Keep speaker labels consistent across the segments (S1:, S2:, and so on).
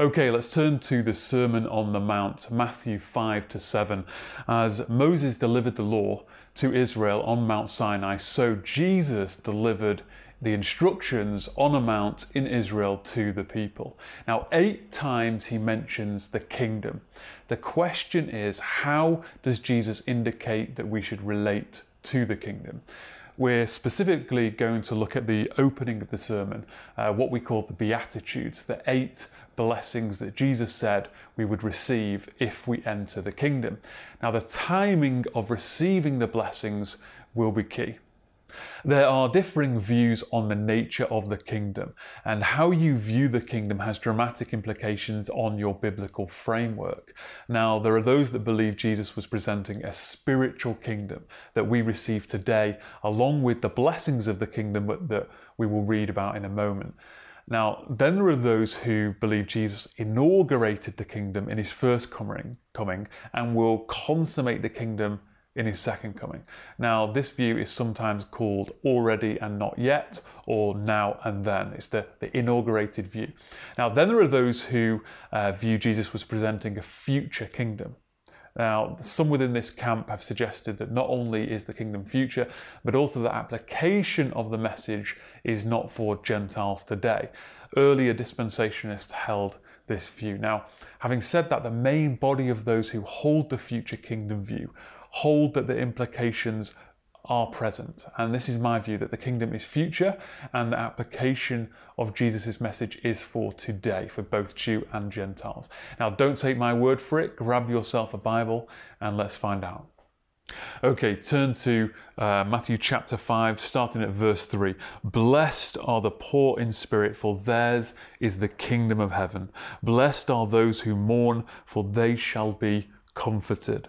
S1: Okay, let's turn to the Sermon on the Mount, Matthew 5 to 7. As Moses delivered the law to Israel on Mount Sinai, so Jesus delivered the instructions on a mount in Israel to the people. Now, eight times he mentions the kingdom. The question is, how does Jesus indicate that we should relate to the kingdom? We're specifically going to look at the opening of the sermon, uh, what we call the Beatitudes, the eight blessings that Jesus said we would receive if we enter the kingdom. Now, the timing of receiving the blessings will be key. There are differing views on the nature of the kingdom, and how you view the kingdom has dramatic implications on your biblical framework. Now, there are those that believe Jesus was presenting a spiritual kingdom that we receive today, along with the blessings of the kingdom that we will read about in a moment. Now, then there are those who believe Jesus inaugurated the kingdom in his first coming, coming and will consummate the kingdom in his second coming. Now, this view is sometimes called already and not yet, or now and then. It's the, the inaugurated view. Now, then there are those who uh, view Jesus was presenting a future kingdom. Now, some within this camp have suggested that not only is the kingdom future, but also the application of the message is not for Gentiles today. Earlier dispensationalists held this view. Now, having said that, the main body of those who hold the future kingdom view hold that the implications are present. And this is my view that the kingdom is future and the application of Jesus' message is for today, for both Jew and Gentiles. Now, don't take my word for it, grab yourself a Bible and let's find out. Okay, turn to uh, Matthew chapter 5, starting at verse 3. Blessed are the poor in spirit, for theirs is the kingdom of heaven. Blessed are those who mourn, for they shall be comforted.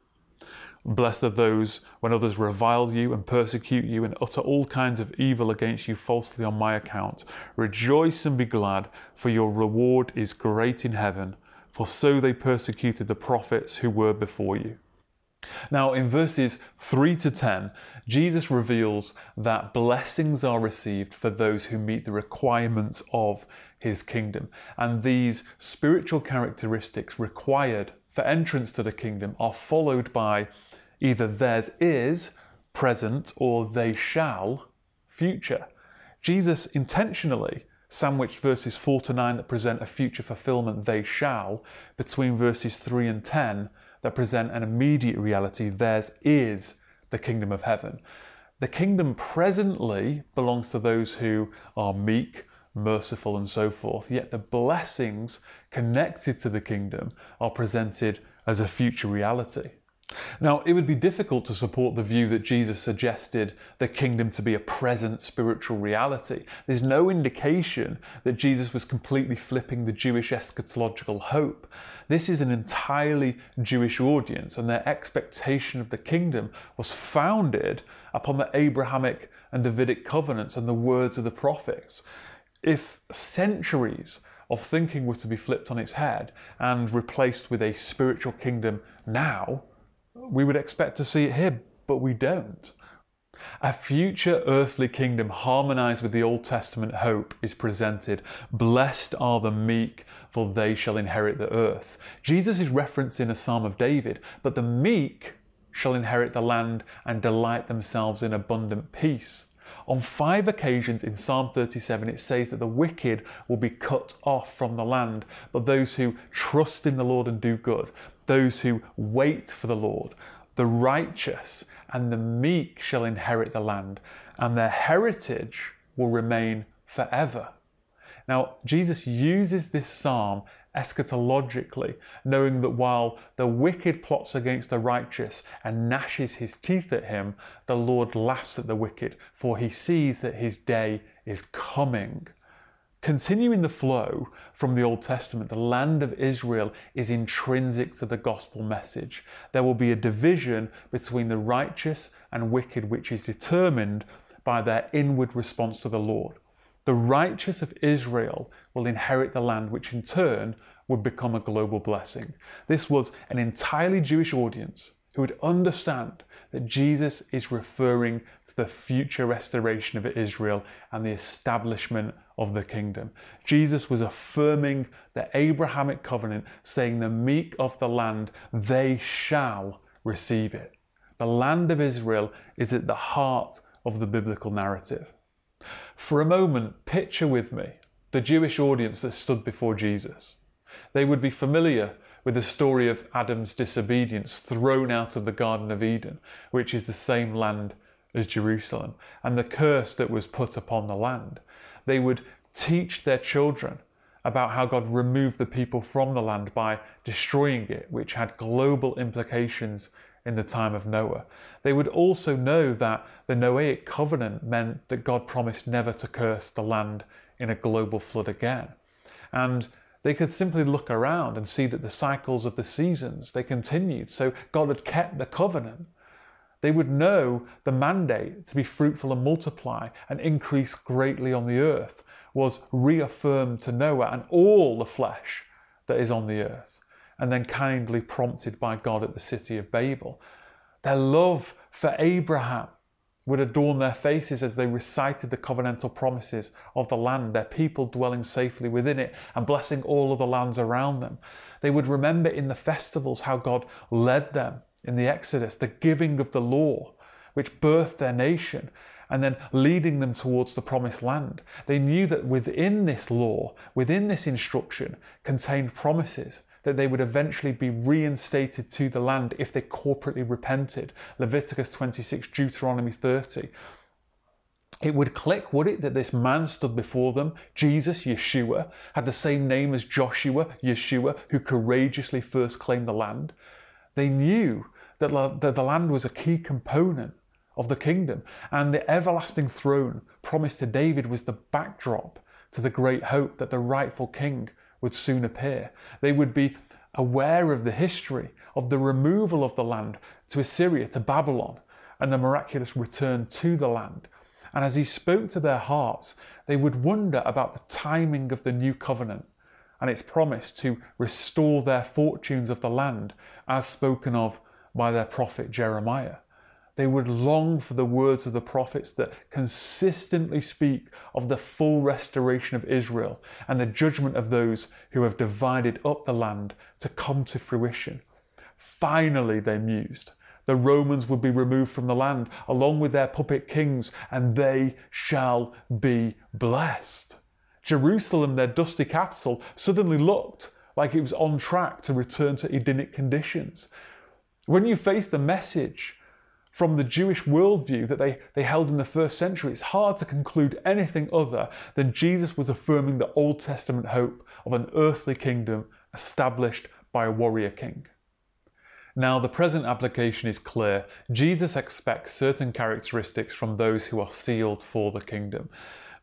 S1: Blessed are those when others revile you and persecute you and utter all kinds of evil against you falsely on my account. Rejoice and be glad, for your reward is great in heaven, for so they persecuted the prophets who were before you. Now, in verses 3 to 10, Jesus reveals that blessings are received for those who meet the requirements of his kingdom. And these spiritual characteristics required for entrance to the kingdom are followed by either theirs is present or they shall future. Jesus intentionally sandwiched verses 4 to 9 that present a future fulfillment, they shall, between verses 3 and 10 that present an immediate reality, theirs is the kingdom of heaven. The kingdom presently belongs to those who are meek, merciful, and so forth, yet the blessings connected to the kingdom are presented as a future reality. Now, it would be difficult to support the view that Jesus suggested the kingdom to be a present spiritual reality. There's no indication that Jesus was completely flipping the Jewish eschatological hope. This is an entirely Jewish audience, and their expectation of the kingdom was founded upon the Abrahamic and Davidic covenants and the words of the prophets. If centuries of thinking were to be flipped on its head and replaced with a spiritual kingdom now, we would expect to see it here, but we don't. A future earthly kingdom harmonized with the Old Testament hope is presented. Blessed are the meek, for they shall inherit the earth. Jesus is referenced in a Psalm of David, but the meek shall inherit the land and delight themselves in abundant peace. On five occasions in Psalm 37, it says that the wicked will be cut off from the land, but those who trust in the Lord and do good, those who wait for the Lord, the righteous and the meek shall inherit the land, and their heritage will remain forever. Now, Jesus uses this psalm eschatologically, knowing that while the wicked plots against the righteous and gnashes his teeth at him, the Lord laughs at the wicked, for he sees that his day is coming. Continuing the flow from the Old Testament, the land of Israel is intrinsic to the gospel message. There will be a division between the righteous and wicked, which is determined by their inward response to the Lord. The righteous of Israel will inherit the land, which in turn would become a global blessing. This was an entirely Jewish audience who would understand that Jesus is referring to the future restoration of Israel and the establishment of the kingdom. Jesus was affirming the Abrahamic covenant, saying, The meek of the land, they shall receive it. The land of Israel is at the heart of the biblical narrative. For a moment, picture with me the Jewish audience that stood before Jesus. They would be familiar with the story of Adam's disobedience thrown out of the Garden of Eden, which is the same land as Jerusalem, and the curse that was put upon the land. They would teach their children about how God removed the people from the land by destroying it, which had global implications in the time of Noah. They would also know that the Noahic covenant meant that God promised never to curse the land in a global flood again. And they could simply look around and see that the cycles of the seasons, they continued. So God had kept the covenant. They would know the mandate to be fruitful and multiply and increase greatly on the earth was reaffirmed to Noah and all the flesh that is on the earth, and then kindly prompted by God at the city of Babel. Their love for Abraham would adorn their faces as they recited the covenantal promises of the land, their people dwelling safely within it and blessing all of the lands around them. They would remember in the festivals how God led them in the Exodus, the giving of the law, which birthed their nation, and then leading them towards the promised land. They knew that within this law, within this instruction, contained promises that they would eventually be reinstated to the land if they corporately repented. Leviticus 26, Deuteronomy 30. It would click, would it, that this man stood before them, Jesus, Yeshua, had the same name as Joshua, Yeshua, who courageously first claimed the land. They knew that that the land was a key component of the kingdom, and the everlasting throne promised to David was the backdrop to the great hope that the rightful king would soon appear. They would be aware of the history of the removal of the land to Assyria, to Babylon, and the miraculous return to the land. And as he spoke to their hearts, they would wonder about the timing of the new covenant and its promise to restore their fortunes of the land, as spoken of by their prophet Jeremiah. They would long for the words of the prophets that consistently speak of the full restoration of Israel and the judgment of those who have divided up the land to come to fruition. Finally, they mused, the Romans would be removed from the land along with their puppet kings, and they shall be blessed. Jerusalem, their dusty capital, suddenly looked like it was on track to return to Edenic conditions. When you face the message from the Jewish worldview that they, they held in the first century, it's hard to conclude anything other than Jesus was affirming the Old Testament hope of an earthly kingdom established by a warrior king. Now, the present application is clear. Jesus expects certain characteristics from those who are sealed for the kingdom.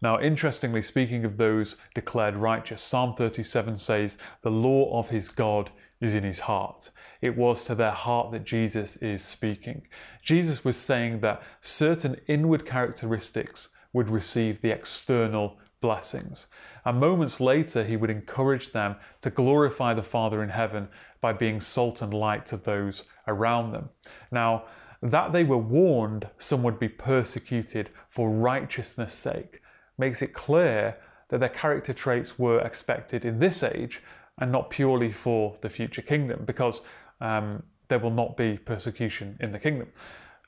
S1: Now, interestingly, speaking of those declared righteous, Psalm 37 says, The law of his God is in his heart. It was to their heart that Jesus is speaking. Jesus was saying that certain inward characteristics would receive the external blessings. And moments later, he would encourage them to glorify the Father in heaven by being salt and light to those around them. Now, that they were warned some would be persecuted for righteousness' sake makes it clear that their character traits were expected in this age and not purely for the future kingdom, because um, there will not be persecution in the kingdom.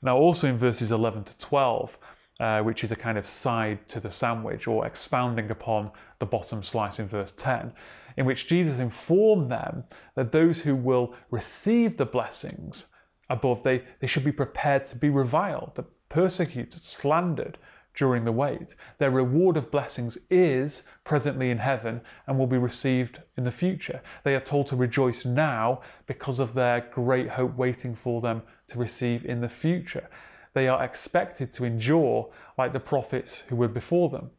S1: Now, also in verses 11 to 12, uh, which is a kind of side to the sandwich or expounding upon the bottom slice in verse 10, in which Jesus informed them that those who will receive the blessings above, they, they should be prepared to be reviled, persecuted, slandered, during the wait. Their reward of blessings is presently in heaven and will be received in the future. They are told to rejoice now because of their great hope waiting for them to receive in the future. They are expected to endure like the prophets who were before them.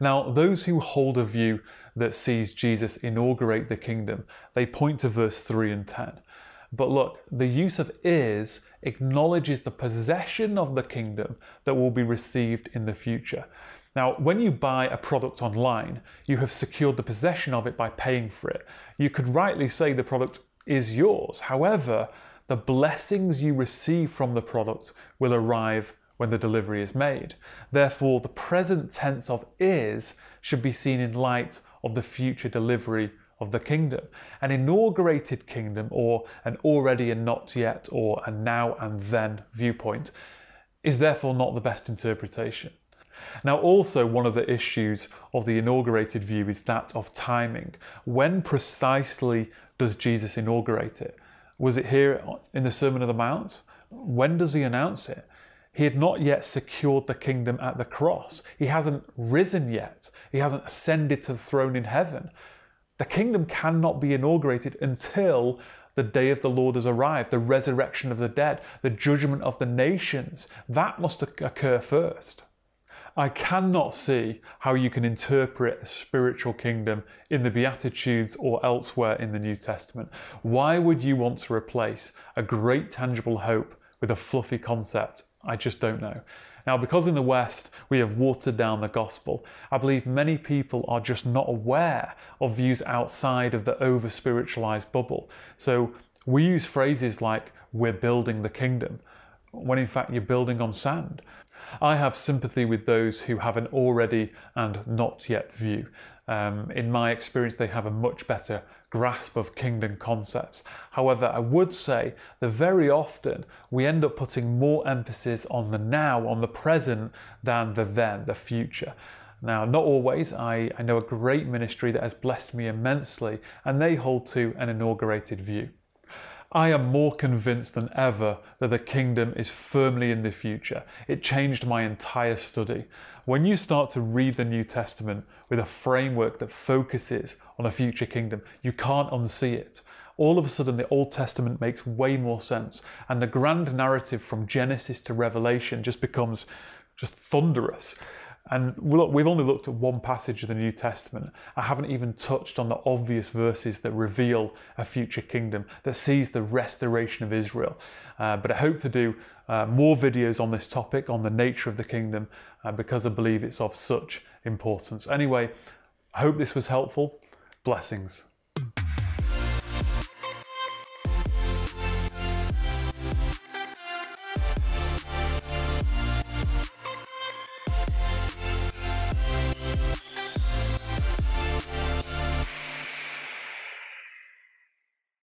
S1: Now, those who hold a view that sees Jesus inaugurate the kingdom, they point to verse 3 and 10. But look, the use of is acknowledges the possession of the kingdom that will be received in the future. Now, when you buy a product online, you have secured the possession of it by paying for it. You could rightly say the product is yours. However, the blessings you receive from the product will arrive when the delivery is made. Therefore, the present tense of is should be seen in light of the future delivery of the kingdom. An inaugurated kingdom, or an already and not yet, or a now and then viewpoint, is therefore not the best interpretation. Now, also, one of the issues of the inaugurated view is that of timing. When precisely does Jesus inaugurate it? Was it here in the Sermon on the Mount? When does he announce it? He had not yet secured the kingdom at the cross. He hasn't risen yet. He hasn't ascended to the throne in heaven. The kingdom cannot be inaugurated until the day of the Lord has arrived, the resurrection of the dead, the judgment of the nations. That must occur first. I cannot see how you can interpret a spiritual kingdom in the Beatitudes or elsewhere in the New Testament. Why would you want to replace a great tangible hope with a fluffy concept I just don't know. Now, because in the West we have watered down the gospel, I believe many people are just not aware of views outside of the over spiritualized bubble. So we use phrases like, we're building the kingdom, when in fact you're building on sand. I have sympathy with those who have an already and not yet view. Um, in my experience, they have a much better grasp of kingdom concepts. However, I would say that very often we end up putting more emphasis on the now, on the present, than the then, the future. Now, not always. I, I know a great ministry that has blessed me immensely, and they hold to an inaugurated view. I am more convinced than ever that the kingdom is firmly in the future. It changed my entire study. When you start to read the New Testament with a framework that focuses on a future kingdom, you can't unsee it. All of a sudden, the Old Testament makes way more sense, and the grand narrative from Genesis to Revelation just becomes just thunderous. And look, we've only looked at one passage of the New Testament. I haven't even touched on the obvious verses that reveal a future kingdom that sees the restoration of Israel. Uh, but I hope to do uh, more videos on this topic, on the nature of the kingdom, uh, because I believe it's of such importance. Anyway, I hope this was helpful. Blessings.